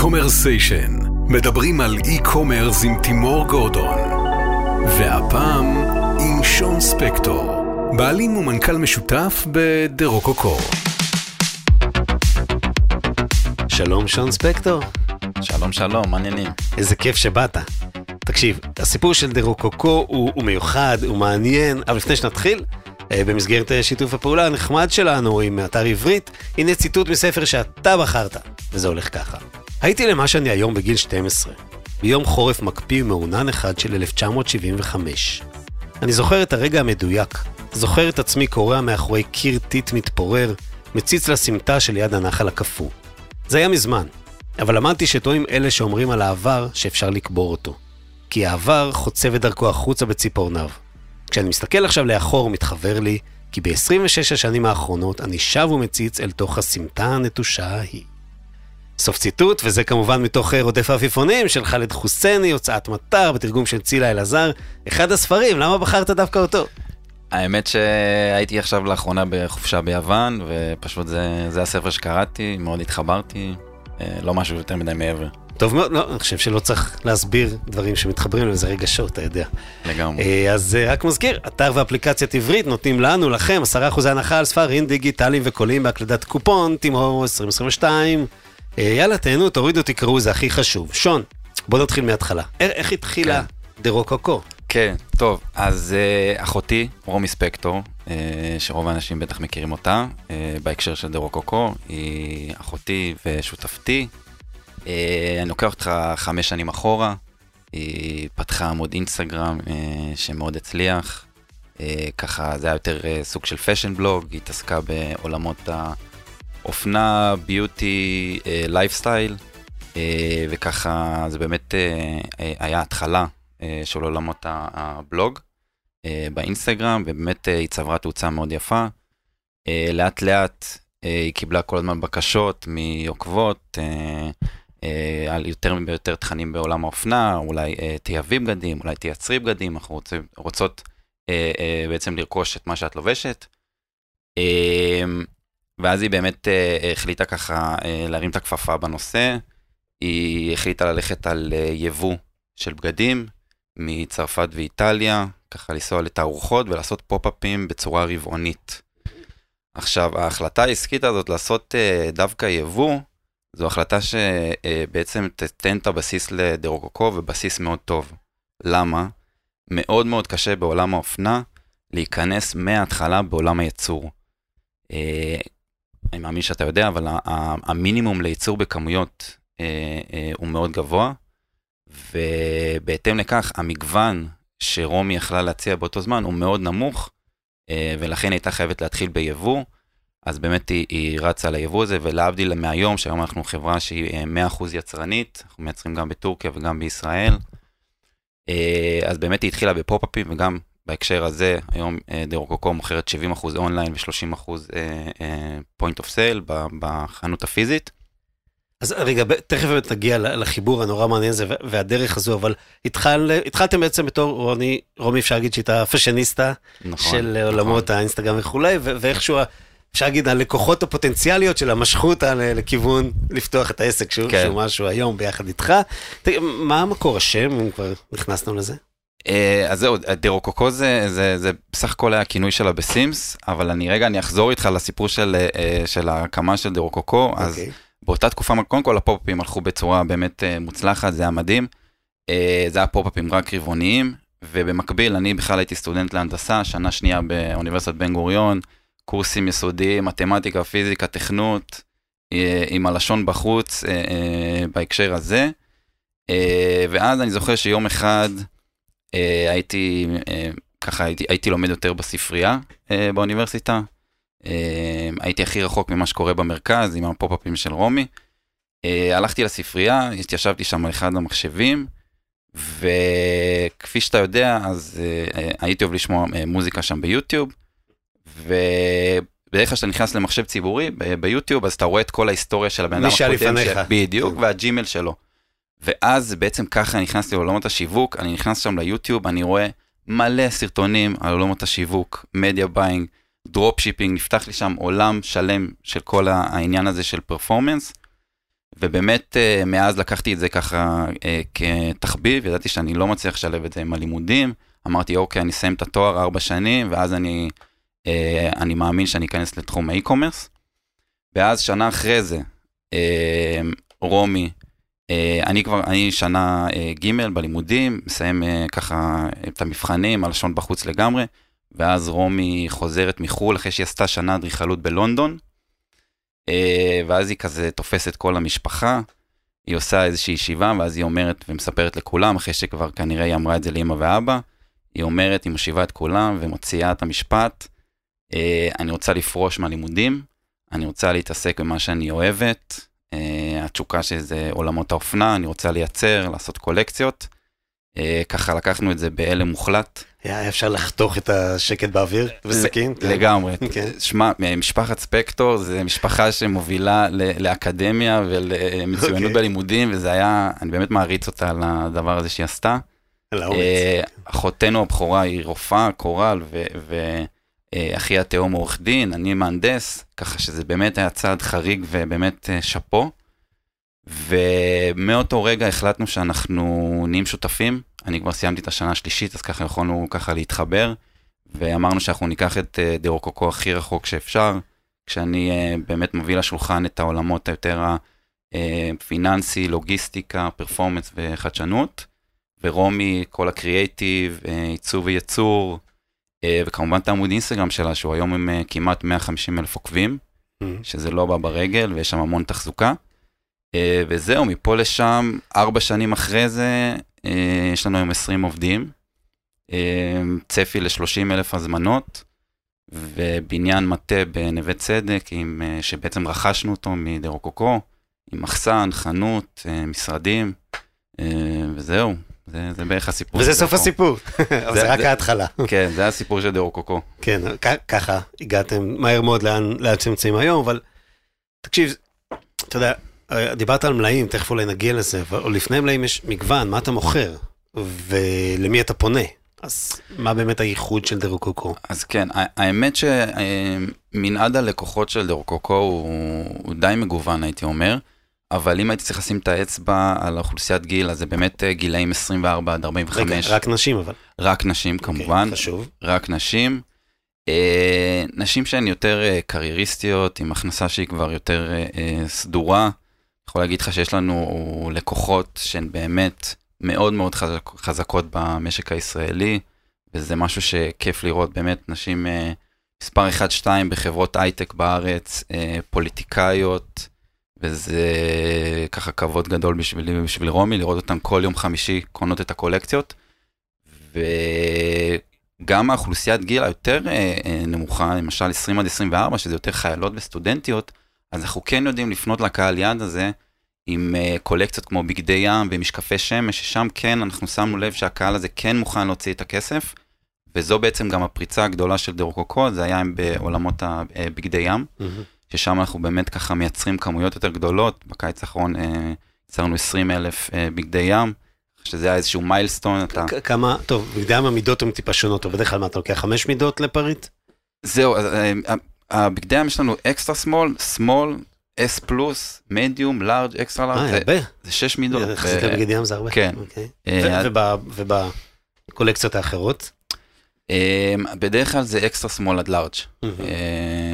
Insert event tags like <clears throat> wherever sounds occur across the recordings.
קומרסיישן, מדברים על e-commerce עם תימור גורדון. והפעם עם שון ספקטור, בעלים ומנכ"ל משותף בדה רוקוקו. שלום שון ספקטור, שלום שלום, מה העניינים. איזה כיף שבאת. תקשיב, הסיפור של דה רוקוקו הוא, הוא מיוחד, הוא מעניין, אבל לפני שנתחיל, במסגרת אה, שיתוף הפעולה הנחמד שלנו עם אתר עברית, הנה ציטוט מספר שאתה בחרת, וזה הולך ככה. הייתי למה שאני היום בגיל 12, ביום חורף מקפיא ומעונן אחד של 1975. אני זוכר את הרגע המדויק, זוכר את עצמי קורע מאחורי קיר טיט מתפורר, מציץ לסמטה שליד הנחל הקפוא. זה היה מזמן, אבל למדתי שטועים אלה שאומרים על העבר שאפשר לקבור אותו. כי העבר חוצב את דרכו החוצה בציפורניו. כשאני מסתכל עכשיו לאחור, מתחבר לי כי ב-26 השנים האחרונות אני שב ומציץ אל תוך הסמטה הנטושה ההיא. סוף ציטוט, וזה כמובן מתוך אה, רודף העפיפונים של ח'אלד חוסייני, הוצאת מטר, בתרגום של צילה אלעזר. אחד הספרים, למה בחרת דווקא אותו? האמת שהייתי עכשיו לאחרונה בחופשה ביוון, ופשוט זה, זה הספר שקראתי, מאוד התחברתי, אה, לא משהו יותר מדי מעבר. טוב מאוד, לא, אני חושב שלא צריך להסביר דברים שמתחברים לזה רגשות, אתה יודע. לגמרי. אה, אז אה, רק מזכיר, אתר ואפליקציית עברית נותנים לנו, לכם, 10% הנחה על ספרים דיגיטליים וקוליים בהקלדת קופון, תימור 2022. אה, יאללה, תהנו, תורידו, תקראו, זה הכי חשוב. שון, בוא נתחיל מההתחלה. איך- איך התחילה דה רוקוקו? כן, טוב, אז uh, אחותי, רומי ספקטור, uh, שרוב האנשים בטח מכירים אותה, uh, בהקשר של דה רוקוקו, היא אחותי ושותפתי. Uh, אני לוקח אותך חמש שנים אחורה, היא פתחה עמוד אינסטגרם אה, שמאוד הצליח. אה, ככה זה היה יותר סוג של fashion blog, היא התעסקה בעולמות האופנה, beauty, lifestyle, וככה זה באמת היה התחלה אה, של עולמות הבלוג אה, באינסטגרם, ובאמת אה, היא צברה תאוצה מאוד יפה. אה, לאט לאט אה, היא קיבלה כל הזמן בקשות מעוקבות אה, אה, על יותר ויותר תכנים בעולם האופנה, אולי אה, תייבאי בגדים, אולי תייצרי בגדים, אנחנו רוצים, רוצות אה, אה, בעצם לרכוש את מה שאת לובשת. אה, ואז היא באמת אה, החליטה ככה אה, להרים את הכפפה בנושא. היא החליטה ללכת על אה, יבוא של בגדים, מצרפת ואיטליה, ככה לנסוע לתערוכות ולעשות פופ-אפים בצורה רבעונית. עכשיו, ההחלטה העסקית הזאת לעשות דווקא יבוא, זו החלטה שבעצם תתן את הבסיס לדה-רוקוקו ובסיס מאוד טוב. למה? מאוד מאוד קשה בעולם האופנה להיכנס מההתחלה בעולם הייצור. Uh, אני מאמין שאתה יודע, אבל המינימום לייצור בכמויות uh, uh, הוא מאוד גבוה. ובהתאם לכך, המגוון שרומי יכלה להציע באותו זמן הוא מאוד נמוך, אה, ולכן הייתה חייבת להתחיל ביבוא. אז באמת היא, היא רצה על היבוא הזה, ולהבדיל מהיום, שהיום אנחנו חברה שהיא אה, 100% יצרנית, אנחנו מייצרים גם בטורקיה וגם בישראל. אה, אז באמת היא התחילה בפופ-אפים, וגם בהקשר הזה, היום אה, דה רוקוקו מוכרת 70% אונליין ו-30% point of sale בחנות הפיזית. אז רגע, תכף באמת נגיע לחיבור הנורא מעניין הזה והדרך הזו, אבל התחל, התחלתם בעצם בתור רוני, רומי אפשר להגיד שהייתה fashionista נכון. של עולמות האינסטגרם וכולי, ואיכשהו, אפשר להגיד, הלקוחות הפוטנציאליות שלה משכו אותה לכיוון לפתוח את העסק שהוא, כן. שהוא משהו היום ביחד איתך. תגיד, מה המקור השם, אם כבר נכנסנו לזה? אה, אז זהו, דה-רוקוקו זה, זה, זה בסך הכל היה הכינוי שלה בסימס, אבל אני רגע, אני אחזור איתך לסיפור של, אה, של ההקמה של דה-רוקוקו, אז אוקיי. באותה תקופה, קודם כל הפופ-אפים הלכו בצורה באמת אה, מוצלחת, זה היה מדהים. אה, זה היה פופ-אפים רק רבעוניים, ובמקביל אני בכלל הייתי סטודנט להנדסה, שנה שנייה באוניברסיטת בן גוריון, קורסים יסודיים, מתמטיקה, פיזיקה, תכנות, אה, עם הלשון בחוץ אה, אה, בהקשר הזה. ואז אני זוכר שיום אחד הייתי, ככה הייתי, הייתי לומד יותר בספרייה באוניברסיטה. הייתי הכי רחוק ממה שקורה במרכז עם הפופ-אפים של רומי. הלכתי לספרייה, התיישבתי שם על אחד המחשבים, וכפי שאתה יודע, אז הייתי אוהב לשמוע מוזיקה שם ביוטיוב, ובדרך כלל כשאתה נכנס למחשב ציבורי ביוטיוב, אז אתה רואה את כל ההיסטוריה של הבן אדם הקודם. ש- בדיוק, כן. והג'ימל שלו. ואז בעצם ככה נכנסתי לעולמות השיווק, אני נכנס שם ליוטיוב, אני רואה מלא סרטונים על עולמות השיווק, media buying, drop shipping, נפתח לי שם עולם שלם של כל העניין הזה של performance. ובאמת אה, מאז לקחתי את זה ככה אה, כתחביב, ידעתי שאני לא מצליח לשלב את זה עם הלימודים. אמרתי, אוקיי, אני אסיים את התואר ארבע שנים, ואז אני, אני מאמין שאני אכנס לתחום ה e-commerce. ואז שנה אחרי זה, רומי, אני כבר, אני שנה ג' בלימודים, מסיים ככה את המבחנים, הלשון בחוץ לגמרי, ואז רומי חוזרת מחו"ל אחרי שהיא עשתה שנה אדריכלות בלונדון. אה, ואז היא כזה תופסת כל המשפחה, היא עושה איזושהי ישיבה, ואז היא אומרת ומספרת לכולם, אחרי שכבר כנראה היא אמרה את זה לאמא ואבא, היא אומרת, היא מושיבה את כולם ומוציאה את המשפט, אה, אני רוצה לפרוש מהלימודים, אני רוצה להתעסק במה שאני אוהבת, אה, התשוקה שזה עולמות האופנה, אני רוצה לייצר, לעשות קולקציות. ככה לקחנו את זה בהלם מוחלט. היה אפשר לחתוך את השקט באוויר וסכין? כן. לגמרי. <laughs> כן. שמע, משפחת ספקטור זה משפחה שמובילה לאקדמיה ולמצוינות אוקיי. בלימודים, וזה היה, אני באמת מעריץ אותה על הדבר הזה שהיא עשתה. אה, אחותנו הבכורה היא רופאה, קורל, ואחי התאום עורך דין, אני מהנדס, ככה שזה באמת היה צעד חריג ובאמת אה, שאפו. ומאותו רגע החלטנו שאנחנו נהיים שותפים. אני כבר סיימתי את השנה השלישית, אז ככה יכולנו ככה להתחבר, ואמרנו שאנחנו ניקח את אה, דירוקוקו הכי רחוק שאפשר, כשאני אה, באמת מביא לשולחן את העולמות היותר הפיננסי, אה, לוגיסטיקה, פרפורמנס וחדשנות, ורומי, כל הקריאייטיב, עיצוב וייצור, וכמובן את העמוד אינסטגרם שלה, שהוא היום עם כמעט 150 אלף עוקבים, mm-hmm. שזה לא בא ברגל ויש שם המון תחזוקה. וזהו, מפה לשם, ארבע שנים אחרי זה, אה, יש לנו היום 20 עובדים, אה, צפי ל-30 אלף הזמנות, ובניין מטה בנווה צדק, עם, אה, שבעצם רכשנו אותו מדרוקוקו, עם מחסן, חנות, משרדים, וזהו. זה, זה בערך הסיפור. וזה סוף הסיפור, <laughs> זה, זה רק ההתחלה. כן, זה הסיפור של דרוקוקו. כן, ככה הגעתם מהר מאוד לאן, לאן שאתם נמצאים היום, אבל תקשיב, אתה יודע, דיברת על מלאים, תכף אולי נגיע לזה, אבל לפני מלאים יש מגוון, מה אתה מוכר, ולמי אתה פונה. אז מה באמת הייחוד של דרוקוקו? אז כן, האמת שמנעד הלקוחות של דרוקוקו הוא, הוא די מגוון, הייתי אומר, אבל אם הייתי צריך לשים את האצבע על האוכלוסיית גיל, אז זה באמת אה, גילאים 24 עד 45. רגע, רק נשים אבל. רק נשים okay, אוקיי, כמובן. חשוב. רק נשים. אה, נשים שהן יותר אה, קרייריסטיות, עם הכנסה שהיא כבר יותר סדורה. יכול להגיד לך שיש לנו לקוחות שהן באמת מאוד מאוד חזק, חזקות במשק הישראלי, וזה משהו שכיף לראות באמת נשים אה, מספר 1-2 בחברות הייטק בארץ, אה, פוליטיקאיות, וזה ככה כבוד גדול בשבילי ובשביל רומי, לראות אותן כל יום חמישי קונות את הקולקציות. וגם האוכלוסיית גיל היותר אה, אה נמוכה, למשל 20 עד 24, שזה יותר חיילות וסטודנטיות, אז אנחנו כן יודעים לפנות לקהל יעד הזה עם uh, קולקציות כמו בגדי ים ומשקפי שמש, ששם כן אנחנו שמנו לב שהקהל הזה כן מוכן להוציא את הכסף, וזו בעצם גם הפריצה הגדולה של דרוקוקו, זה היה בעולמות הבגדי אה, ים, mm-hmm. ששם אנחנו באמת ככה מייצרים כמויות יותר גדולות, בקיץ האחרון uh, יצרנו 20 אלף uh, בגדי ים. שזה היה איזשהו מיילסטון, אתה... כמה, טוב, בגדי ים המידות הן טיפה שונות, אבל בדרך כלל מה, אתה לוקח חמש מידות לפריט? זהו, הבגדי ים יש לנו אקסטרה סמול, סמול, S פלוס, מדיום, לארג', אקסטרה לארג'. אה, הרבה. זה שש מידות. יחסית לבגד ים זה הרבה. כן. אוקיי. אה, ובקולקציות האחרות? אה, בדרך כלל זה אקסטרה סמול עד לארג'.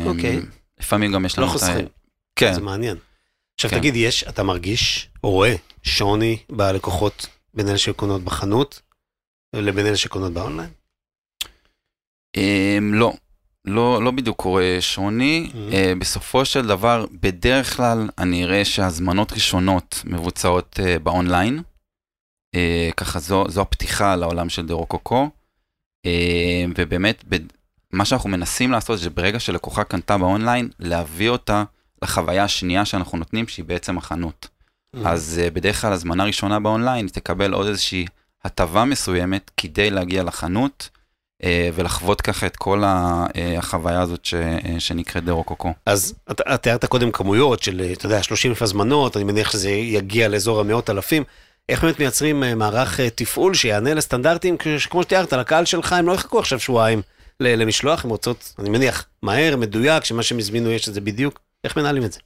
אוקיי. לפעמים גם יש לנו... לא חוסכים. כן. זה מעניין. עכשיו כן. תגיד, יש, אתה מרגיש או רואה שוני בלקוחות בין אלה שקונות בחנות לבין אלה שקונות באונליין? לא, לא, לא בדיוק קורה שוני. Mm-hmm. Uh, בסופו של דבר, בדרך כלל אני אראה שהזמנות ראשונות מבוצעות uh, באונליין. Uh, ככה זו, זו הפתיחה לעולם של דרוקוקו. Uh, ובאמת, ב, מה שאנחנו מנסים לעשות זה ברגע שלקוחה קנתה באונליין, להביא אותה לחוויה השנייה שאנחנו נותנים, שהיא בעצם החנות. Mm-hmm. אז uh, בדרך כלל הזמנה ראשונה באונליין, תקבל עוד איזושהי הטבה מסוימת כדי להגיע לחנות. אה, ולחוות ככה את כל אה, החוויה הזאת ש, אה, שנקראת דרוקוקו. אז אתה תיארת קודם כמויות של, אתה יודע, 30 אלף הזמנות, אני מניח שזה יגיע לאזור המאות אלפים. איך באמת מייצרים מערך תפעול שיענה לסטנדרטים, כמו שתיארת, לקהל שלך, הם לא יחכו עכשיו שבועיים למשלוח? הן רוצות, אני מניח, מהר, מדויק, שמה שהם הזמינו יש את זה בדיוק. איך מנהלים את זה?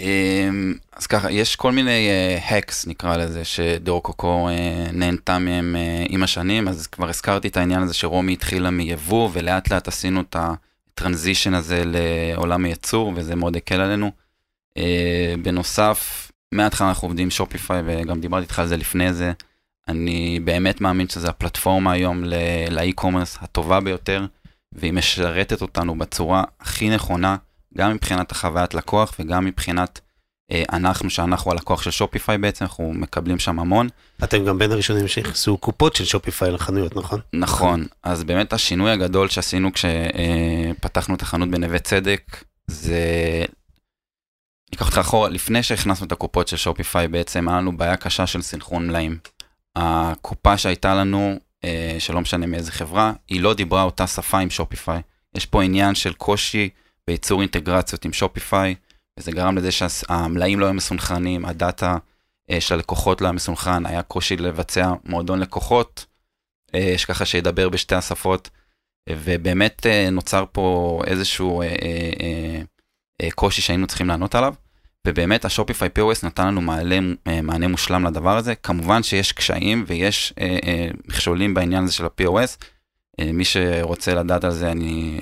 אמ, אז ככה, יש כל מיני הקס נקרא לזה, שדור קוקו אה, נהנתה מהם אה, עם השנים, אז כבר הזכרתי את העניין הזה שרומי התחילה מיבוא, ולאט לאט עשינו את הטרנזישן הזה לעולם הייצור, וזה מאוד הקל עלינו. אה, בנוסף, מההתחלה אנחנו עובדים שופיפיי, וגם דיברתי איתך על זה לפני זה. אני באמת מאמין שזו הפלטפורמה היום לאי-קומרס הטובה ביותר, והיא משרתת אותנו בצורה הכי נכונה. גם מבחינת החוויית לקוח וגם מבחינת אה, אנחנו, שאנחנו הלקוח של שופיפיי בעצם, אנחנו מקבלים שם המון. אתם גם בין הראשונים שהכנסו קופות של שופיפיי לחנויות, נכון? נכון, אז באמת השינוי הגדול שעשינו כשפתחנו את החנות בנווה צדק, זה... ניקח אותך אחורה, לפני שהכנסנו את הקופות של שופיפיי בעצם, היה לנו בעיה קשה של סנכרון מלאים. הקופה שהייתה לנו, אה, שלא משנה מאיזה חברה, היא לא דיברה אותה שפה עם שופיפיי. יש פה עניין של קושי. בייצור אינטגרציות עם שופיפיי, וזה גרם לזה שהמלאים לא היו מסונכרנים, הדאטה אה, של הלקוחות לא היה מסונכרן, היה קושי לבצע מועדון לקוחות, אה, שככה שידבר בשתי השפות, ובאמת אה, נוצר פה איזשהו קושי שהיינו צריכים לענות עליו, ובאמת השופיפיי POS נתן לנו מעלה, מענה מושלם לדבר הזה. כמובן שיש קשיים ויש מכשולים בעניין הזה של ה-POS. מי שרוצה לדעת על זה, אני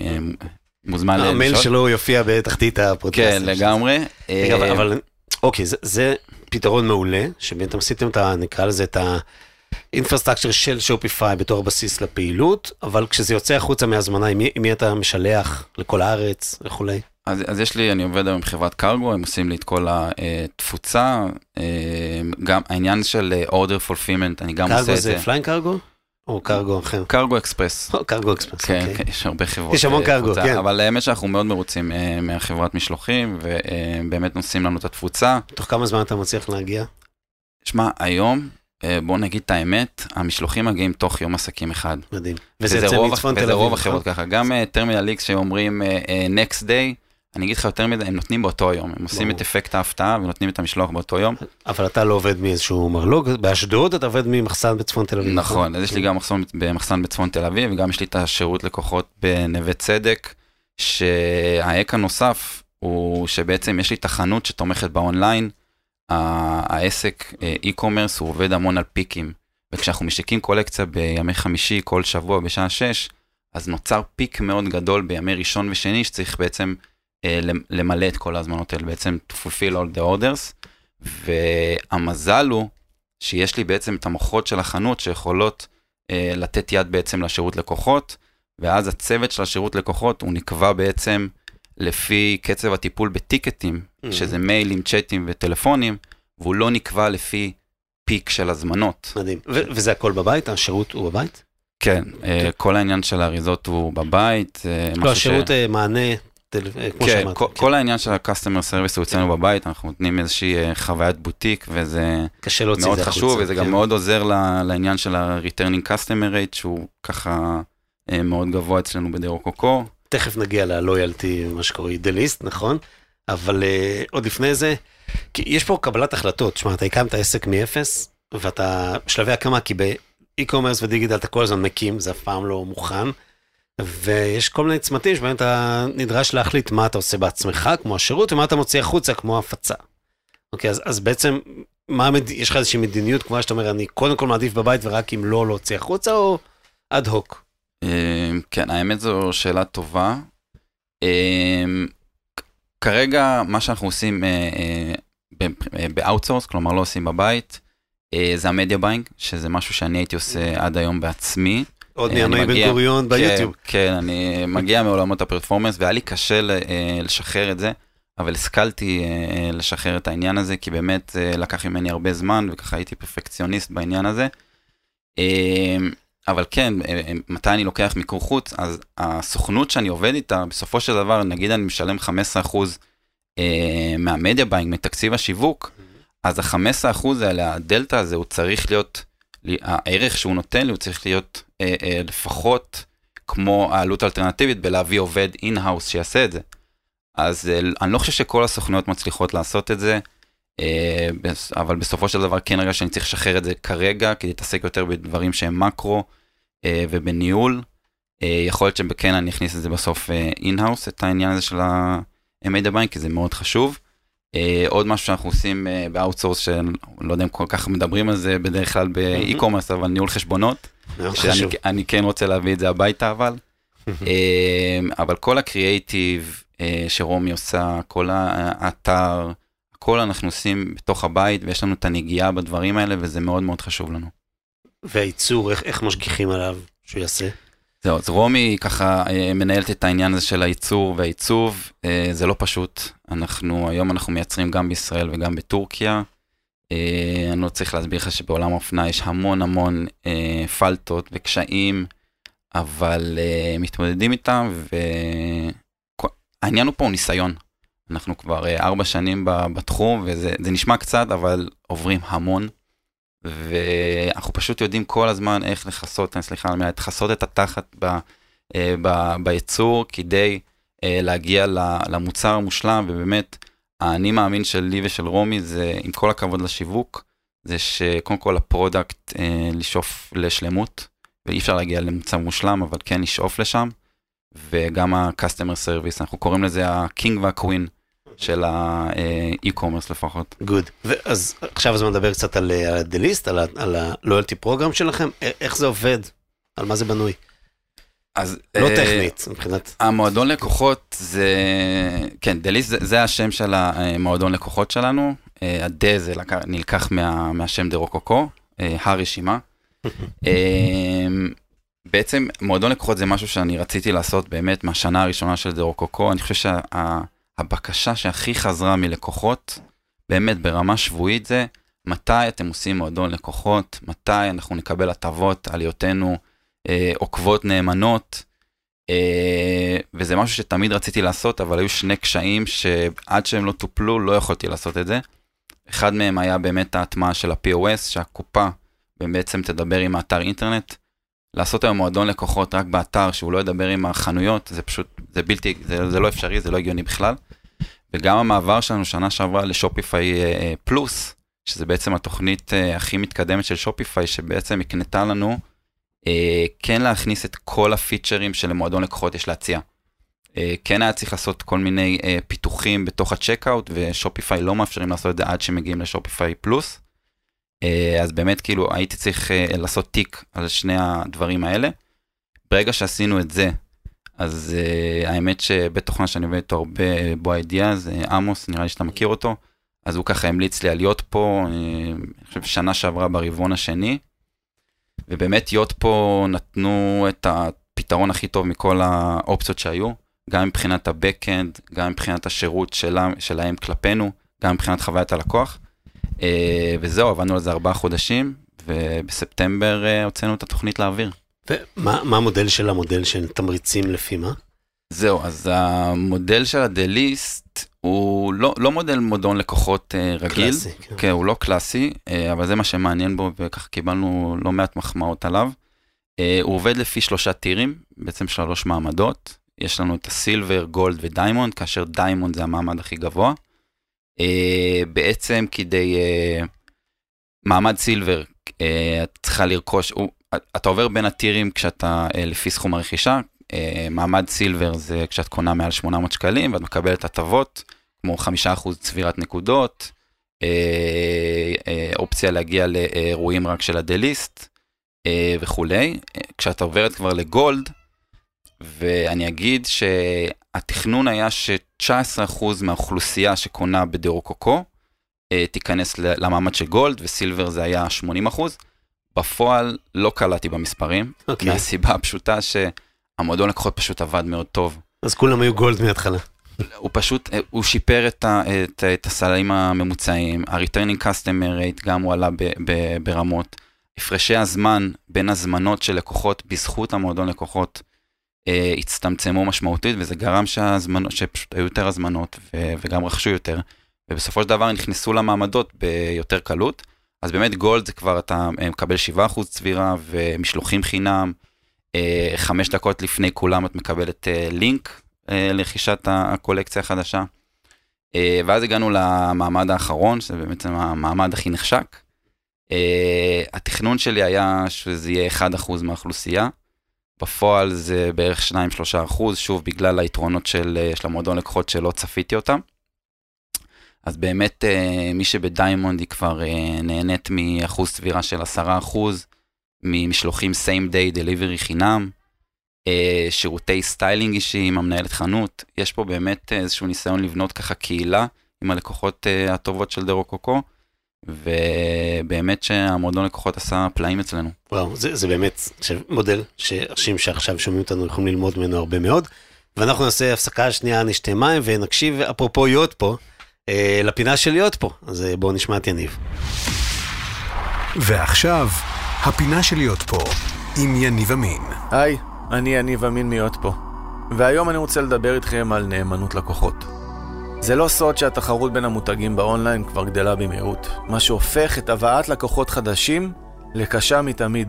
מוזמן לשאול. המייל שלו יופיע בתחתית הפודקאסט. כן, לגמרי. אה, אבל אוקיי, זה פתרון מעולה, שבאמת עשיתם את ה... נקרא לזה את ה... אינפרסטרקצ'ר של שופיפיי בתור בסיס לפעילות, אבל כשזה יוצא החוצה מהזמנה, עם מי אתה משלח לכל הארץ וכולי? אז, אז יש לי, אני עובד היום עם חברת קרגו, הם עושים לי את כל התפוצה, אה, גם העניין של order fulfillment, אני גם עושה את זה. קרגו זה Flying Cargo? או קרגו אחר. קרגו אקספרס. קרגו אקספרס, כן, אוקיי. כן, יש הרבה חברות. יש המון קרגו, כן. אבל האמת שאנחנו מאוד מרוצים אה, מהחברת משלוחים, ובאמת עושים לנו את התפוצה. תוך כמה זמן אתה מצליח להגיע? שמע, היום, אה, בוא נגיד את האמת, המשלוחים מגיעים תוך יום עסקים אחד. מדהים. וזה יוצא מצפון תל אביב. וזה רוב נכון? החברות ככה. גם Terminal X שאומרים next day, אני אגיד לך יותר מזה, הם נותנים באותו יום, הם עושים את אפקט ההפתעה ונותנים את המשלוח באותו יום. אבל אתה לא עובד מאיזשהו מרלוג, באשדוד אתה עובד ממחסן בצפון תל אביב. נכון, נכון? אז יש לי גם מחסן במחסן בצפון תל אביב, וגם יש לי את השירות לקוחות בנווה צדק, שהאק הנוסף הוא שבעצם יש לי את החנות שתומכת באונליין, העסק e-commerce הוא עובד המון על פיקים, וכשאנחנו משיקים קולקציה בימי חמישי כל שבוע בשעה 6, אז נוצר פיק מאוד גדול בימי ראשון ושני שצריך בעצם אה, למלא את כל ההזמנות האלה, בעצם to fulfill all the orders, והמזל הוא שיש לי בעצם את המוחות של החנות שיכולות אה, לתת יד בעצם לשירות לקוחות, ואז הצוות של השירות לקוחות הוא נקבע בעצם לפי קצב הטיפול בטיקטים, mm-hmm. שזה מיילים, צ'אטים וטלפונים, והוא לא נקבע לפי פיק של הזמנות. מדהים. ו- וזה הכל בבית? השירות הוא בבית? כן. אה, כל העניין של האריזות הוא בבית. לא, השירות ש... מענה אה, כמו כן, שאמרת. כל, כן, כל העניין של ה-customer service הוא אצלנו כן. בבית, אנחנו נותנים איזושהי אה, חוויית בוטיק, וזה מאוד חשוב, וזה כן. גם מאוד עוזר לעניין של ה-returning customer rate, שהוא ככה אה, מאוד גבוה אצלנו בדרו קוקו. תכף נגיע ללויאלטי, מה שקורה אידליסט, נכון? אבל uh, עוד לפני זה, כי יש פה קבלת החלטות, תשמע, אתה הקמת עסק מאפס, ואתה שלבי הקמה, כי באי-קומרס ודיגיטל אתה כל הזמן מקים, זה אף פעם לא מוכן. ויש כל מיני צמתים שבהם אתה נדרש להחליט מה אתה עושה בעצמך, כמו השירות, ומה אתה מוציא החוצה, כמו הפצה. אוקיי, אז, אז בעצם, מה, יש לך איזושהי מדיניות קבועה שאתה אומר, אני קודם כל מעדיף בבית ורק אם לא להוציא החוצה, או אד הוק? אמ, כן, האמת זו שאלה טובה. אמ, כרגע, מה שאנחנו עושים אה, אה, ב outsource, כלומר לא עושים בבית, אה, זה ה media buying, שזה משהו שאני הייתי עושה עד היום בעצמי. עוד מימי בן גוריון ביוטיוב. כן, כן, אני מגיע מעולמות ה performance, והיה לי קשה אה, לשחרר את זה, אבל השכלתי אה, לשחרר את העניין הזה, כי באמת אה, לקח ממני הרבה זמן, וככה הייתי פרפקציוניסט בעניין הזה. אבל כן, מתי אני לוקח מיקור חוץ, אז הסוכנות שאני עובד איתה, בסופו של דבר, נגיד אני משלם 15% מה media buying, מתקציב השיווק, אז ה-15% האלה, הדלתא הזה, הוא צריך להיות, הערך שהוא נותן לי, הוא צריך להיות אה, אה, לפחות כמו העלות האלטרנטיבית בלהביא עובד in-house שיעשה את זה. אז אה, אני לא חושב שכל הסוכנויות מצליחות לעשות את זה, אה, אבל בסופו של דבר כן רגע שאני צריך לשחרר את זה כרגע, כדי להתעסק יותר בדברים שהם מקרו אה, ובניהול. אה, יכול להיות שכן אני אכניס את זה בסוף in-house, את העניין הזה של ה-media buying, כי זה מאוד חשוב. עוד משהו שאנחנו עושים ב outsource, שלא יודע אם כל כך מדברים על זה בדרך כלל ב e-commerce, אבל ניהול חשבונות. שאני כן רוצה להביא את זה הביתה אבל. <laughs> אבל כל הקריאייטיב שרומי עושה, כל האתר, הכל אנחנו עושים בתוך הבית ויש לנו את הנגיעה בדברים האלה וזה מאוד מאוד חשוב לנו. והייצור, איך, איך משגיחים עליו שהוא יעשה? זהו, אז רומי ככה אה, מנהלת את העניין הזה של הייצור והעיצוב, אה, זה לא פשוט. אנחנו, היום אנחנו מייצרים גם בישראל וגם בטורקיה. אה, אני לא צריך להסביר לך שבעולם האופנה יש המון המון פלטות וקשיים, אבל מתמודדים איתם, והעניין הוא פה ניסיון. אנחנו כבר ארבע שנים בתחום, וזה נשמע קצת, אבל עוברים המון. ואנחנו פשוט יודעים כל הזמן איך לכסות, סליחה על המילה, לכסות את התחת ב, אה, ב, בייצור כדי אה, להגיע למוצר המושלם, ובאמת, האני מאמין שלי ושל רומי זה, עם כל הכבוד לשיווק, זה שקודם כל ה product אה, לשאוף לשלמות, ואי אפשר להגיע למוצר מושלם, אבל כן לשאוף לשם, וגם ה-customer service, אנחנו קוראים לזה ה-king וה-queen של ה e-commerce לפחות. good. אז עכשיו הזמן לדבר קצת על ה-Delist, על ה-Loyalty program שלכם, איך זה עובד? על מה זה בנוי? אז לא אה, טכנית מבחינת המועדון לקוחות זה כן דליסט זה, זה השם של המועדון לקוחות שלנו. הדה זה לקח, נלקח מה, מהשם דה רוקוקו הרשימה. <laughs> בעצם מועדון לקוחות זה משהו שאני רציתי לעשות באמת מהשנה הראשונה של דה רוקוקו. אני חושב שה... הבקשה שהכי חזרה מלקוחות, באמת ברמה שבועית זה, מתי אתם עושים מועדון לקוחות, מתי אנחנו נקבל הטבות על היותנו אה, עוקבות נאמנות, אה, וזה משהו שתמיד רציתי לעשות, אבל היו שני קשיים שעד שהם לא טופלו לא יכולתי לעשות את זה. אחד מהם היה באמת ההטמעה של ה-POS, שהקופה בעצם תדבר עם האתר אינטרנט. לעשות היום מועדון לקוחות רק באתר שהוא לא ידבר עם החנויות, זה פשוט, זה בלתי, זה, זה לא אפשרי, זה לא הגיוני בכלל. וגם המעבר שלנו שנה שעברה לשופיפיי אה, פלוס, שזה בעצם התוכנית אה, הכי מתקדמת של שופיפיי, שבעצם הקנתה לנו אה, כן להכניס את כל הפיצ'רים שלמועדון לקוחות יש להציע. כן היה צריך לעשות כל מיני פיתוחים בתוך הצ'קאוט, ושופיפיי לא מאפשרים לעשות את זה עד שמגיעים לשופיפיי פלוס. אז באמת כאילו הייתי צריך לעשות תיק על שני הדברים האלה. ברגע שעשינו את זה, אז uh, האמת שבתוכנה שאני עובד איתו הרבה, בו הידיעה, זה עמוס, נראה לי שאתה מכיר אותו, אז הוא ככה המליץ לי על להיות פה, אני חושב שנה שעברה ברבעון השני, ובאמת להיות פה נתנו את הפתרון הכי טוב מכל האופציות שהיו, גם מבחינת ה-Backend, גם מבחינת השירות שלה, שלהם כלפינו, גם מבחינת חוויית הלקוח. Uh, וזהו, עבדנו על זה ארבעה חודשים, ובספטמבר uh, הוצאנו את התוכנית לאוויר. ומה המודל של המודל של תמריצים לפי מה? זהו, אז המודל של הדליסט הוא לא, לא מודל מודון לקוחות uh, רגיל. קלאסי. כן. כן, הוא לא קלאסי, uh, אבל זה מה שמעניין בו, וככה קיבלנו לא מעט מחמאות עליו. אה, הוא עובד לפי שלושה tier ים, בעצם שלוש מעמדות. יש לנו את ה silver, gold ו diamond, כאשר diamond זה המעמד הכי גבוה. אה, בעצם כדי... אה, מעמד silver, אה, את צריכה לרכוש, הוא, אתה עובר בין ה tier ים כשאתה אה, לפי סכום הרכישה, אה, מעמד silver זה כשאת קונה מעל 800 שקלים ואת מקבלת הטבות, כמו 5% צבירת נקודות, אה, אופציה להגיע לאירועים רק של הדליסט וכולי. כשאתה עוברת כבר לגולד, ואני אגיד שהתכנון היה ש-19% מהאוכלוסייה שקונה בדירוקוקו תיכנס למעמד של גולד, וסילבר זה היה 80%. בפועל לא קלעתי במספרים, okay. אוקיי. מהסיבה הפשוטה שהמועדון לקוחות פשוט עבד מאוד טוב. אז כולם היו גולד מההתחלה. הוא פשוט, הוא שיפר את, ה, את, את הסלעים הממוצעים, ה-returning customer rate גם הוא עלה ב, ב, ברמות. הפרשי הזמן בין הזמנות של לקוחות בזכות המועדון לקוחות אה, הצטמצמו משמעותית, וזה גרם שהזמנות, שפשוט היו יותר הזמנות ו, וגם רכשו יותר, ובסופו של דבר נכנסו למעמדות ביותר קלות. אז באמת גולד זה כבר אתה אה, מקבל 7% צבירה ומשלוחים חינם, אה, חמש דקות לפני כולם את מקבלת אה, לינק לרכישת הקולקציה החדשה. ואז הגענו למעמד האחרון, שזה באמת המעמד הכי נחשק. התכנון שלי היה שזה יהיה 1% מהאוכלוסייה, בפועל זה בערך 2-3 אחוז, שוב, בגלל היתרונות של, אה, של המועדון לקוחות שלא צפיתי אותם. אז באמת, אה, מי שב diamond היא כבר אה, נהנית מאחוז צבירה של 10 אחוז, ממשלוחים same day delivery חינם, שירותי סטיילינג אישיים, המנהלת חנות, יש פה באמת איזשהו ניסיון לבנות ככה קהילה עם הלקוחות הטובות של דרו קוקו. ובאמת שהמועדון לקוחות עשה פלאים אצלנו. וואו, זה, זה באמת מודל שאנשים שעכשיו שומעים אותנו יכולים ללמוד ממנו הרבה מאוד. ואנחנו נעשה הפסקה שנייה, נשתה מים ונקשיב, אפרופו להיות פה, אה, לפינה של להיות פה. אז אה, בואו נשמע את יניב. ועכשיו, הפינה של להיות פה, עם יניב אמין. היי, אני יניב אמין מיות פה. והיום אני רוצה לדבר איתכם על נאמנות לקוחות. זה לא סוד שהתחרות בין המותגים באונליין כבר גדלה במהירות, מה שהופך את הבאת לקוחות חדשים לקשה מתמיד.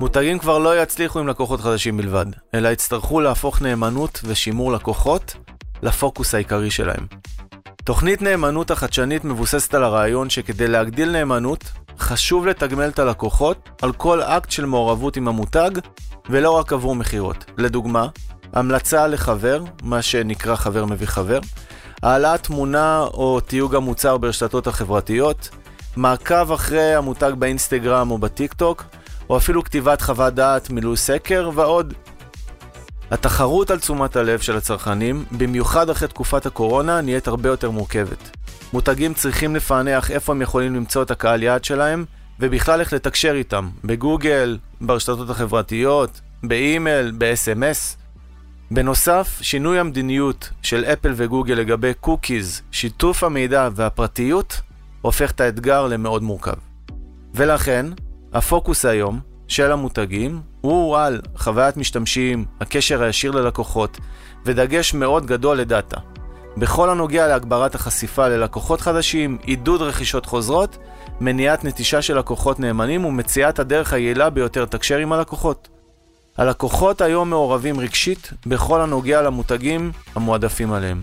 מותגים כבר לא יצליחו עם לקוחות חדשים בלבד, אלא יצטרכו להפוך נאמנות ושימור לקוחות לפוקוס העיקרי שלהם. תוכנית נאמנות החדשנית מבוססת על הרעיון שכדי להגדיל נאמנות, חשוב לתגמל את הלקוחות על כל אקט של מעורבות עם המותג, ולא רק עבור מכירות. לדוגמה, המלצה לחבר, מה שנקרא חבר מביא חבר, העלאת תמונה או תיוג המוצר ברשתות החברתיות, מעקב אחרי המותג באינסטגרם או בטיק טוק, או אפילו כתיבת חוות דעת, מילוי סקר ועוד. התחרות על תשומת הלב של הצרכנים, במיוחד אחרי תקופת הקורונה, נהיית הרבה יותר מורכבת. מותגים צריכים לפענח איפה הם יכולים למצוא את הקהל יעד שלהם, ובכלל איך לתקשר איתם, בגוגל, ברשתות החברתיות, באימייל, ב-SMS. בנוסף, שינוי המדיניות של אפל וגוגל לגבי קוקיז, שיתוף המידע והפרטיות, הופך את האתגר למאוד מורכב. ולכן, הפוקוס היום של המותגים הוא על חוויית משתמשים, הקשר הישיר ללקוחות, ודגש מאוד גדול לדאטה. בכל הנוגע להגברת החשיפה ללקוחות חדשים, עידוד רכישות חוזרות, מניעת נטישה של לקוחות נאמנים ומציאת הדרך היעילה ביותר לתקשר עם הלקוחות. הלקוחות היום מעורבים רגשית בכל הנוגע למותגים המועדפים עליהם.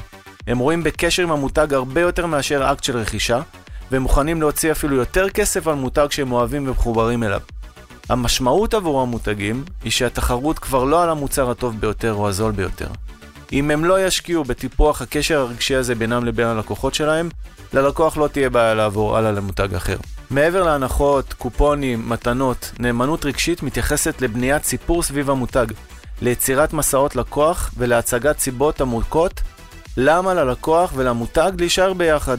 הם רואים בקשר עם המותג הרבה יותר מאשר אקט של רכישה, והם מוכנים להוציא אפילו יותר כסף על מותג שהם אוהבים ומחוברים אליו. המשמעות עבור המותגים היא שהתחרות כבר לא על המוצר הטוב ביותר או הזול ביותר. אם הם לא ישקיעו בטיפוח הקשר הרגשי הזה בינם לבין הלקוחות שלהם, ללקוח לא תהיה בעיה לעבור הלאה למותג אחר. מעבר להנחות, קופונים, מתנות, נאמנות רגשית מתייחסת לבניית סיפור סביב המותג, ליצירת מסעות לקוח ולהצגת סיבות עמוקות למה ללקוח ולמותג להישאר ביחד.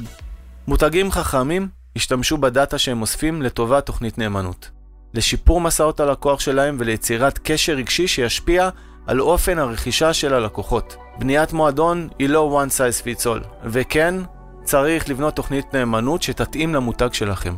מותגים חכמים השתמשו בדאטה שהם אוספים לטובת תוכנית נאמנות. לשיפור מסעות הלקוח שלהם וליצירת קשר רגשי שישפיע על אופן הרכישה של הלקוחות. בניית מועדון היא לא one size fits all, וכן, צריך לבנות תוכנית נאמנות שתתאים למותג שלכם.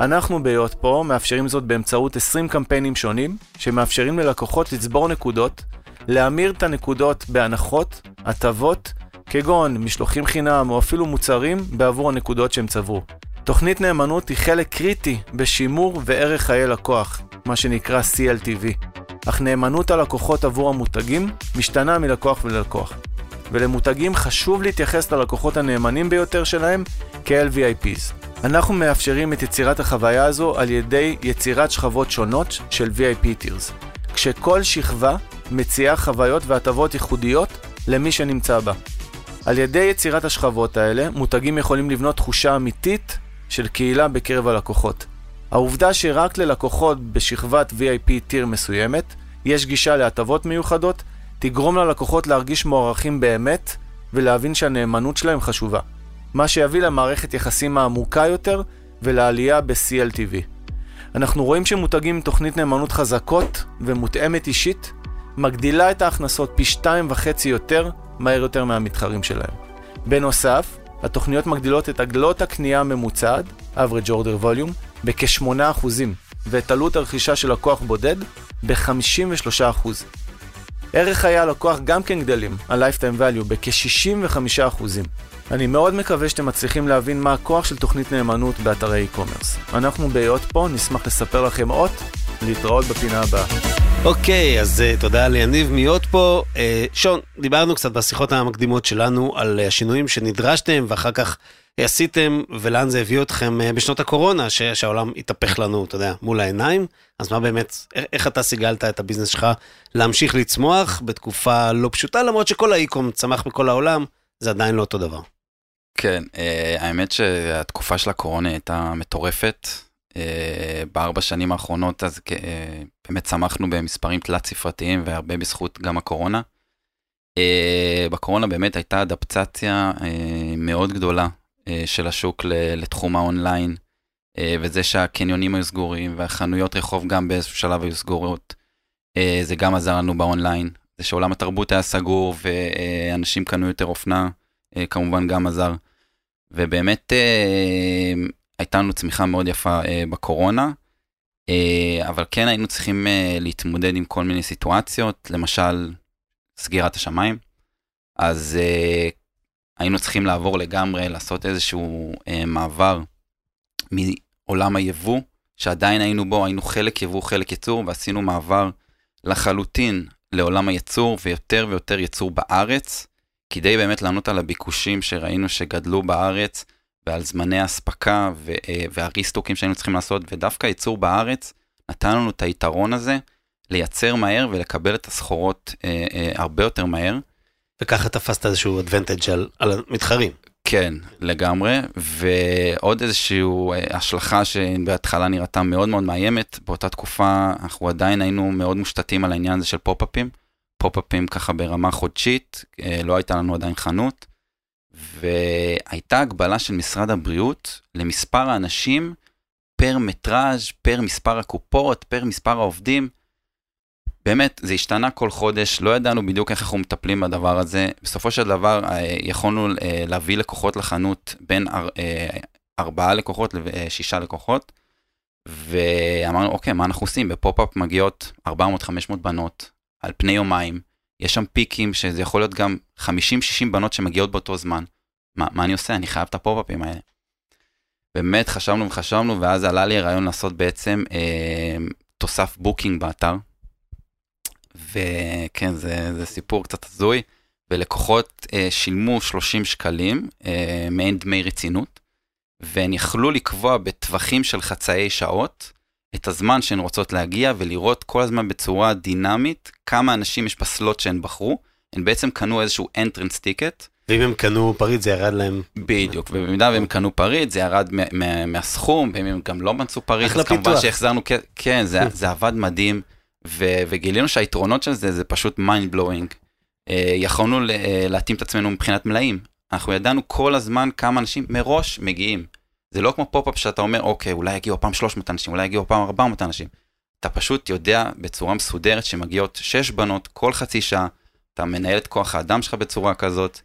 אנחנו בהיות פה מאפשרים זאת באמצעות 20 קמפיינים שונים, שמאפשרים ללקוחות לצבור נקודות, להמיר את הנקודות בהנחות, הטבות, כגון משלוחים חינם או אפילו מוצרים בעבור הנקודות שהם צברו. תוכנית נאמנות היא חלק קריטי בשימור וערך חיי לקוח, מה שנקרא CLTV. אך נאמנות הלקוחות עבור המותגים משתנה מלקוח וללקוח. ולמותגים חשוב להתייחס ללקוחות הנאמנים ביותר שלהם כאל VIPs. אנחנו מאפשרים את יצירת החוויה הזו על ידי יצירת שכבות שונות של VIP Tiers, כשכל שכבה מציעה חוויות והטבות ייחודיות למי שנמצא בה. על ידי יצירת השכבות האלה, מותגים יכולים לבנות תחושה אמיתית של קהילה בקרב הלקוחות. העובדה שרק ללקוחות בשכבת VIP טיר מסוימת יש גישה להטבות מיוחדות, תגרום ללקוחות להרגיש מוערכים באמת ולהבין שהנאמנות שלהם חשובה. מה שיביא למערכת יחסים העמוקה יותר ולעלייה ב-CLTV. אנחנו רואים שמותגים עם תוכנית נאמנות חזקות ומותאמת אישית, מגדילה את ההכנסות פי שתיים וחצי יותר, מהר יותר מהמתחרים שלהם. בנוסף, התוכניות מגדילות את עגלות הקנייה הממוצעת, average order volume, בכ-8% ואת עלות הרכישה של לקוח בודד ב-53%. ערך חיי הלקוח גם כן גדלים, ה-Lifetime Value, בכ-65%. אני מאוד מקווה שאתם מצליחים להבין מה הכוח של תוכנית נאמנות באתרי e-commerce. אנחנו בהיות פה נשמח לספר לכם עוד, להתראות בפינה הבאה. אוקיי, אז uh, תודה ליניב מיות פה. Uh, שון, דיברנו קצת בשיחות המקדימות שלנו על uh, השינויים שנדרשתם ואחר כך עשיתם ולאן זה הביא אתכם uh, בשנות הקורונה, ש- שהעולם התהפך לנו, אתה יודע, מול העיניים. אז מה באמת, איך, אתה סיגלת את הביזנס שלך להמשיך לצמוח בתקופה לא פשוטה, למרות שכל האיקום צמח בכל העולם, זה עדיין לא אותו דבר. כן, אה, האמת שהתקופה של הקורונה הייתה מטורפת. אה, בארבע שנים האחרונות אז אה, באמת צמחנו במספרים תלת ספרתיים והרבה בזכות גם הקורונה. בקורונה באמת הייתה אדפטציה מאוד גדולה של השוק לתחום האונליין, וזה שהקניונים היו סגורים והחנויות רחוב גם באיזשהו שלב היו סגורות, זה גם עזר לנו באונליין. זה שעולם התרבות היה סגור ואנשים קנו יותר אופנה, כמובן גם עזר. ובאמת הייתה לנו צמיחה מאוד יפה אה, בקורונה, אה, אבל כן היינו צריכים אה, להתמודד עם כל מיני סיטואציות, למשל סגירת השמיים. אז אה, היינו צריכים לעבור לגמרי, לעשות איזשהו אה, מעבר מעולם היבוא, שעדיין היינו בו, היינו חלק יבוא, חלק ייצור, ועשינו מעבר לחלוטין לעולם הייצור, ויותר ויותר ייצור בארץ, כדי באמת לענות על הביקושים שראינו שגדלו בארץ. ועל זמני אספקה אה, והריסטוקים שהיינו צריכים לעשות, ודווקא ייצור בארץ נתן לנו את היתרון הזה לייצר מהר ולקבל את הסחורות אה, אה, הרבה יותר מהר. וככה תפסת איזשהו אדוונטג' על, על המתחרים. כן, לגמרי, ועוד איזושהי אה, השלכה שבהתחלה נראתה מאוד מאוד מאיימת, באותה תקופה אנחנו עדיין היינו מאוד מושתתים על העניין הזה של פופ-אפים, פופ-אפים ככה ברמה חודשית, אה, לא הייתה לנו עדיין חנות, והייתה הגבלה של משרד הבריאות למספר האנשים פר מטראז', פר מספר הקופות, פר מספר העובדים. באמת, זה השתנה כל חודש, לא ידענו בדיוק איך אנחנו מטפלים בדבר הזה. בסופו של דבר, אה, יכולנו אה, להביא לקוחות לחנות בין אה, ארבעה לקוחות לשישה לקוחות, ואמרנו, אוקיי, מה אנחנו עושים? בפופ-אפ מגיעות 400-500 בנות על פני יומיים. יש שם פיקים שזה יכול להיות גם 50-60 בנות שמגיעות באותו זמן. מה, מה אני עושה? אני חייב את הפופ-אפים האלה. באמת חשבנו וחשבנו, ואז עלה לי הרעיון לעשות בעצם אה, תוסף booking באתר. וכן, זה, זה סיפור קצת הזוי, ולקוחות אה, שילמו 30 שקלים, אה, מעין דמי רצינות, והן יכלו לקבוע בטווחים של חצאי שעות את הזמן שהן רוצות להגיע ולראות כל הזמן בצורה דינמית כמה אנשים יש ב slot שהן בחרו. הן בעצם קנו איזשהו entrance ticket. ואם הם קנו פריט זה ירד להם... בדיוק, ובמידה והם קנו פריט זה ירד מהסכום, ואם הם גם לא מצאו פריט, אז כמובן שהחזרנו, כן, זה, <laughs> זה עבד מדהים, ו, וגילינו שהיתרונות של זה זה פשוט mind blowing. אה, יכולנו להתאים את עצמנו מבחינת מלאים. אנחנו ידענו כל הזמן כמה אנשים מראש מגיעים. זה לא כמו פופ-אפ שאתה אומר, אוקיי, אולי יגיעו פעם 300 אנשים, אולי יגיעו פעם 400 אנשים. אתה פשוט יודע בצורה מסודרת שמגיעות 6 בנות כל חצי שעה, אתה מנהל את כוח האדם שלך בצורה כזאת,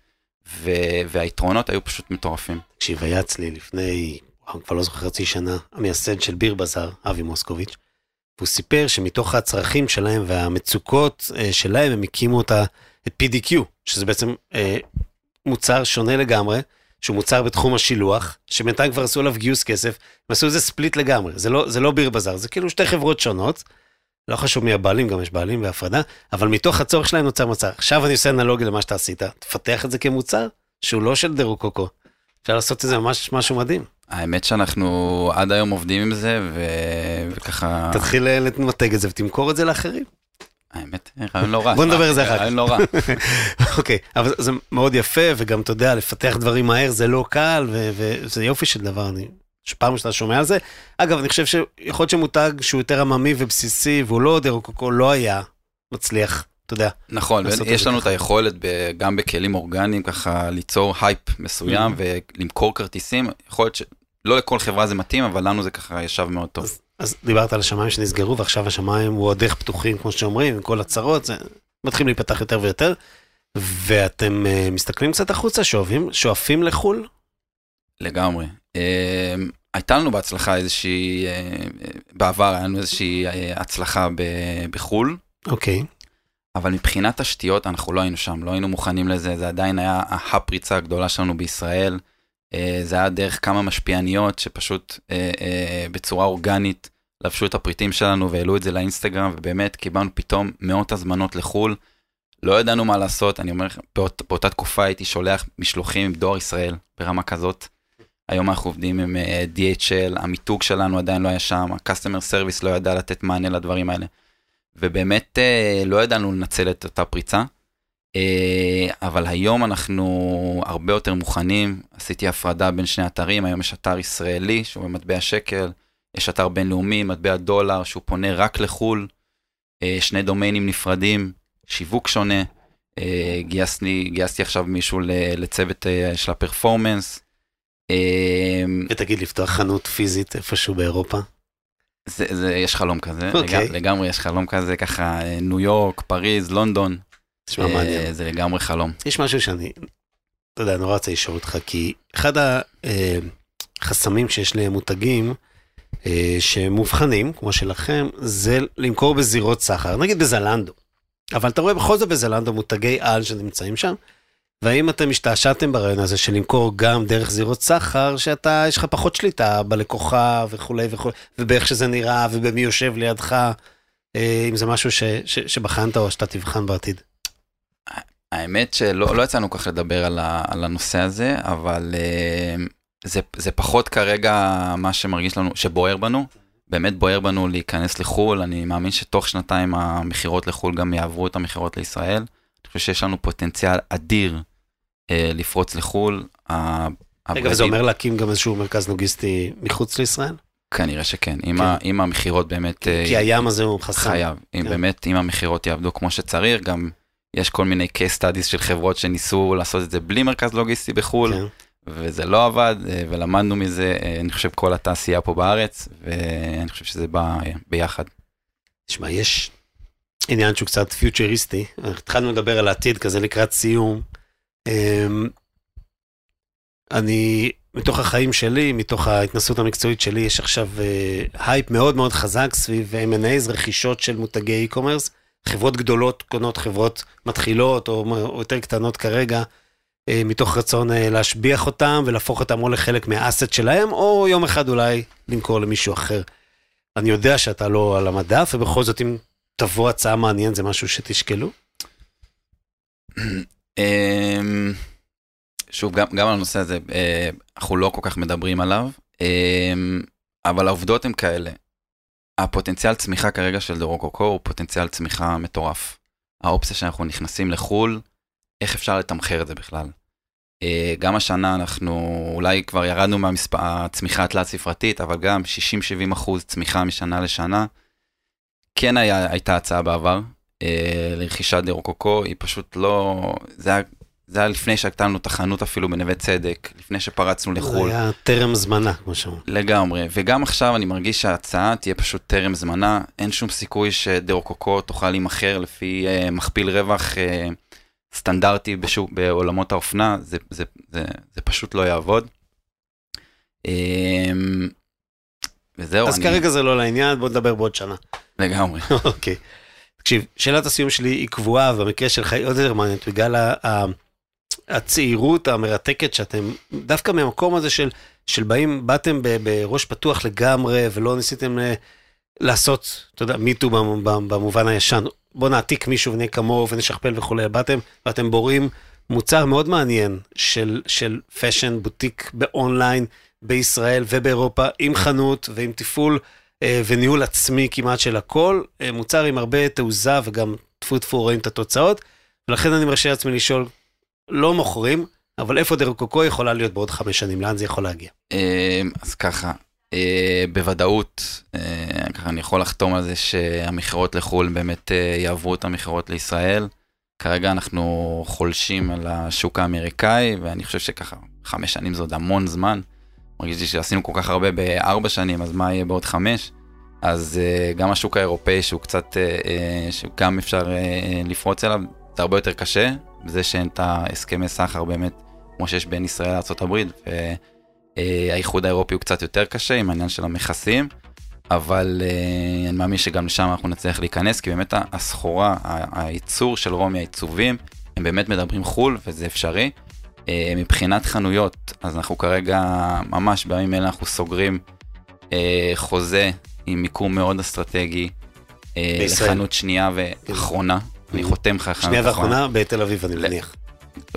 ו- והיתרונות היו פשוט מטורפים. תקשיב, היה אצלי לפני, אני כבר לא זוכר חצי שנה, המייסד של ביר בזאר, אבי מוסקוביץ', והוא סיפר שמתוך הצרכים שלהם והמצוקות אה, שלהם, הם הקימו את, את PDQ, שזה בעצם אה, מוצר שונה לגמרי, שהוא מוצר בתחום השילוח, שבינתיים כבר עשו עליו גיוס כסף, הם עשו איזה ספליט לגמרי, זה לא, זה לא ביר בזאר, זה כאילו שתי חברות שונות, לא חשוב מי הבעלים, גם יש בעלים בהפרדה, אבל מתוך הצורך שלהם נוצר מוצר. עכשיו אני עושה אנלוגיה למה שאתה עשית, תפתח את זה כמוצר שהוא לא של דירוג קוקו. אפשר לעשות את זה ממש משהו מדהים. האמת שאנחנו עד היום עובדים עם זה, ו... וככה... תתחיל למתג את זה ותמכור את זה לאחרים. האמת, רעיון לא רע. בוא נדבר על זה אחר כך. רעיון לא רע. <laughs> אוקיי, אבל זה מאוד יפה, וגם אתה יודע, לפתח דברים מהר זה לא קל, וזה יופי של דבר, אני שפעם שאתה שומע על זה. אגב, אני חושב שיכול להיות שמותג שהוא יותר עממי ובסיסי, והוא לא דה רוקוקו, לא היה מצליח, אתה יודע. נכון, יש לנו את היכולת גם בכלים אורגניים ככה ליצור הייפ מסוים אמ-המ. ולמכור כרטיסים, יכול להיות שלא לכל חברה זה מתאים, אבל לנו זה ככה ישב מאוד טוב. אז, אז דיברת על השמיים שנסגרו, ועכשיו השמיים ועוד איך פתוחים, כמו שאומרים, עם כל הצרות, זה מתחיל להיפתח יותר ויותר. ואתם אה, מסתכלים קצת החוצה, שואפים, שואפים לחו"ל? לגמרי. Uh, הייתה לנו בהצלחה איזושהי, אה, בעבר היה לנו איזושהי אה, הצלחה בחו"ל. אוקיי. Okay. אבל מבחינת תשתיות אנחנו לא היינו שם, לא היינו מוכנים לזה, זה עדיין היה הפריצה הגדולה שלנו בישראל. אה, זה היה דרך כמה משפיעניות שפשוט בצורה אורגנית לבשו את הפריטים שלנו והעלו את זה לאינסטגרם, ובאמת קיבלנו פתאום מאות הזמנות לחו"ל. לא ידענו מה לעשות, אני אומר לכם, באות, באותה תקופה הייתי שולח משלוחים עם דואר ישראל ברמה כזאת. היום אנחנו עובדים עם אה, DHL, המיתוג שלנו עדיין לא היה שם, ה-customer service לא ידע לתת מענה לדברים האלה. ובאמת אה, לא ידענו לנצל את אותה פריצה. אה, אבל היום אנחנו הרבה יותר מוכנים, עשיתי הפרדה בין שני אתרים, היום יש אתר ישראלי שהוא במטבע שקל, יש אתר בינלאומי, מטבע דולר, שהוא פונה רק לחו"ל, שני דומיינים נפרדים, שיווק שונה. גייסתי, גייסתי עכשיו מישהו לצוות של הפרפורמנס. ותגיד, לפתוח חנות פיזית איפשהו באירופה? זה, זה, יש חלום כזה, okay. אוקיי. לגמרי, לגמרי יש חלום כזה, ככה ניו יורק, פריז, לונדון. תשמע, מעניין. זה לגמרי חלום. יש משהו שאני, אתה יודע, נורא רוצה לשאול אותך, כי אחד החסמים שיש למותגים, שמובחנים, כמו שלכם, זה למכור בזירות סחר, נגיד בזלנדו. אבל אתה רואה בכל זאת בזלנדו מותגי על שנמצאים שם, והאם אתם השתעשעתם ברעיון הזה של למכור גם דרך זירות סחר, שאתה, יש לך פחות שליטה בלקוחה וכולי וכולי, ובאיך שזה נראה ובמי יושב לידך, אם זה משהו ש, ש, שבחנת או שאתה תבחן בעתיד? האמת שלא לא יצאנו כך לדבר על, ה, על הנושא הזה, אבל uh, זה, זה פחות כרגע מה שמרגיש לנו, שבוער בנו. באמת בוער בנו להיכנס לחו"ל, אני מאמין שתוך שנתיים המכירות לחו"ל גם יעברו את המכירות לישראל. אני חושב שיש לנו פוטנציאל אדיר אה, לפרוץ לחו"ל. רגע, זה אומר להקים גם איזשהו מרכז לוגיסטי מחוץ לישראל? כנראה שכן, אם, כן. ה, אם המכירות באמת... כי, אה, כי הים הזה הוא חסם. חייב, אם כן. באמת, אם המכירות יעבדו כמו שצריך, גם יש כל מיני case studies של חברות שניסו לעשות את זה בלי מרכז לוגיסטי בחו"ל, כן. וזה לא עבד, אה, ולמדנו מזה, אני חושב, כל התעשייה פה בארץ, ואני חושב שזה בא ביחד. תשמע, יש עניין שהוא קצת פוטוריסטי, התחלנו לדבר על העתיד כזה לקראת סיום. אמ, אני, מתוך החיים שלי, מתוך ההתנסות המקצועית שלי, יש עכשיו הייפ מאוד מאוד חזק סביב M&A's, רכישות של מותגי e-commerce. חברות גדולות קונות חברות מתחילות או, או יותר קטנות כרגע, uh, מתוך רצון uh, להשביח אותם ולהפוך אותם או לחלק מהאסט שלהם, או יום אחד אולי למכור למישהו אחר. אני יודע שאתה לא על המדף, ובכל זאת אם תבוא הצעה מעניינת זה משהו שתשקלו? <clears throat> אמ, שוב, גם, גם על הנושא הזה, אה, אנחנו לא כל כך מדברים עליו, אמ, אבל העובדות הן כאלה. הפוטנציאל צמיחה כרגע של דורוקוקו הוא פוטנציאל צמיחה מטורף. האופציה שאנחנו נכנסים לחו"ל, איך אפשר לתמחר את זה בכלל? אה, גם השנה אנחנו אולי כבר ירדנו מהצמיחה התלת ספרתית, אבל גם 60-70 אחוז צמיחה משנה לשנה. כן היה, הייתה הצעה בעבר, אה, לרכישת דירוקוקו, היא פשוט לא... זה היה, זה היה לפני שהקטנו את החנות אפילו בנווה צדק, לפני שפרצנו לחו"ל. זה היה טרם זמנה, כמו שאומרים. לגמרי, וגם עכשיו אני מרגיש שההצעה תהיה פשוט טרם זמנה, אין שום סיכוי שדירוקוקו תוכל להימכר לפי אה, מכפיל רווח אה, סטנדרטי בשוק, בעולמות האופנה, זה, זה, זה, זה פשוט לא יעבוד. אה, וזהו, אז אני... כרגע זה לא לעניין, בוא נדבר בעוד שנה. לגמרי. <laughs> אוקיי. תקשיב, שאלת הסיום שלי היא קבועה, ובמקרה שלך היא עוד יותר מעניינת, בגלל הצעירות המרתקת שאתם, דווקא מהמקום הזה של, של באים, באתם בראש פתוח לגמרי, ולא ניסיתם אה, לעשות, אתה יודע, מיטו במובן הישן. בוא נעתיק מישהו ונהיה כמוהו ונשכפל וכולי. באתם ואתם בוראים מוצר מאוד מעניין של, של fashion, בוטיק באונליין בישראל ובאירופה, עם חנות ועם תפעול. אה, וניהול עצמי כמעט של הכל, אה, מוצר עם הרבה תעוזה וגם טפו טפו רואים את התוצאות, ולכן אני מרשה לעצמי לשאול, לא מוכרים, אבל איפה דה רוקוקו יכולה להיות בעוד חמש שנים, לאן זה יכול להגיע? אה, אז ככה, בוודאות, ככה אני יכול לחתום על זה שהמכירות לחו"ל באמת יעברו את המכירות לישראל. כרגע אנחנו חולשים על השוק האמריקאי, ואני חושב שככה, חמש שנים זה עוד המון זמן. מרגיש לי שעשינו כל כך הרבה בארבע שנים, אז מה יהיה בעוד חמש? אז uh, גם השוק האירופאי שהוא קצת, uh, שגם אפשר uh, לפרוץ אליו, זה הרבה יותר קשה, בזה שאין את ההסכמי סחר באמת, כמו שיש בין ישראל לארה"ב, והאיחוד האירופי הוא קצת יותר קשה עם העניין של המכסים, אבל uh, אני מאמין שגם לשם אנחנו נצליח להיכנס, כי באמת הסחורה, הייצור של רומי, העיצובים, הם באמת מדברים חו"ל וזה אפשרי. אה, מבחינת חנויות, אז אנחנו כרגע, ממש בימים אלה אנחנו סוגרים אה, חוזה עם מיקום מאוד אסטרטגי, אה, בישראל. לחנות שנייה ואחרונה, אני חותם לך שנייה ואחרונה בתל אביב, אני מניח.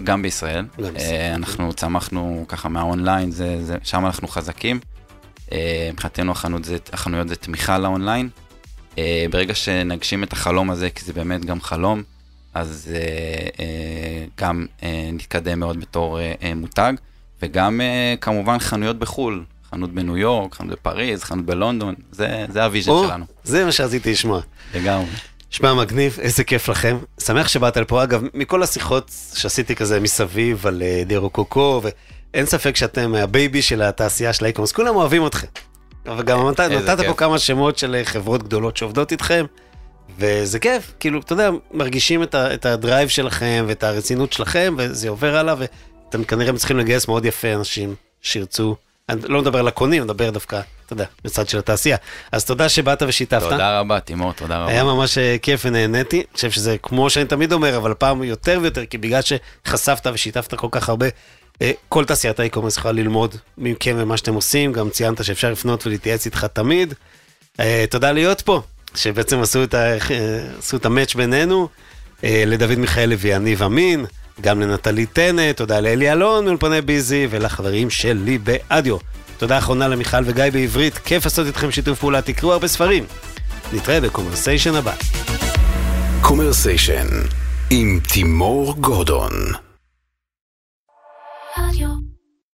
גם בישראל. גם בישראל, אה, אנחנו צמחנו ככה מהאונליין, זה, זה, שם אנחנו חזקים. אה, מבחינתנו החנות זה, החנויות זה תמיכה לאונליין. אה, ברגע שנגשים את החלום הזה, כי זה באמת גם חלום, אז גם נתקדם מאוד בתור מותג, וגם כמובן חנויות בחו"ל, חנות בניו יורק, חנות בפריז, חנות בלונדון, זה, זה ה vision שלנו, זה מה שרציתי לשמוע. לגמרי. שמע, מגניב, איזה כיף לכם. שמח שבאת לפה. אגב, מכל השיחות שעשיתי כזה מסביב על אה, דרוקוקו, ואין ספק שאתם הבייבי של התעשייה של האיקומרס, כולם אוהבים אתכם. וגם נתת, איזה נתת פה כיף. כמה שמות של אה, חברות גדולות שעובדות איתכם, וזה כיף, כאילו, אתה יודע, מרגישים את, ה, את ה drive שלכם ואת הרצינות שלכם, וזה עובר הלאה, ואתם כנראה צריכים לגייס מאוד יפה אנשים שירצו. אני לא מדבר על הקונים, אני מדבר דווקא, אתה יודע, בצד של התעשייה. אז תודה שבאת ושיתפת. תודה רבה, תימור, תודה רבה. היה ממש אה, כיף ונהניתי. אני חושב שזה כמו שאני תמיד אומר, אבל פעם יותר ויותר, כי בגלל שחשפת ושיתפת כל כך הרבה, אה, כל תעשיית האי-קומרס יכולה ללמוד מכם ומה שאתם עושים. גם ציינת שאפשר לפנות ולהתייעץ איתך תמיד. אה, תודה להיות פה, שבעצם עשו את, ה, עשו את המאץ' בינינו. לדוד מיכאלי ויניב אמין, גם לנטלי טנא, תודה לאלי אלון מאולפני ביזי ולחברים שלי באדיו. תודה אחרונה למיכל וגיא בעברית, כיף לעשות איתכם שיתוף פעולה, תקראו הרבה ספרים. נתראה בקומרסיישן הבא. קומרסיישן עם תימור גורדון. רדיו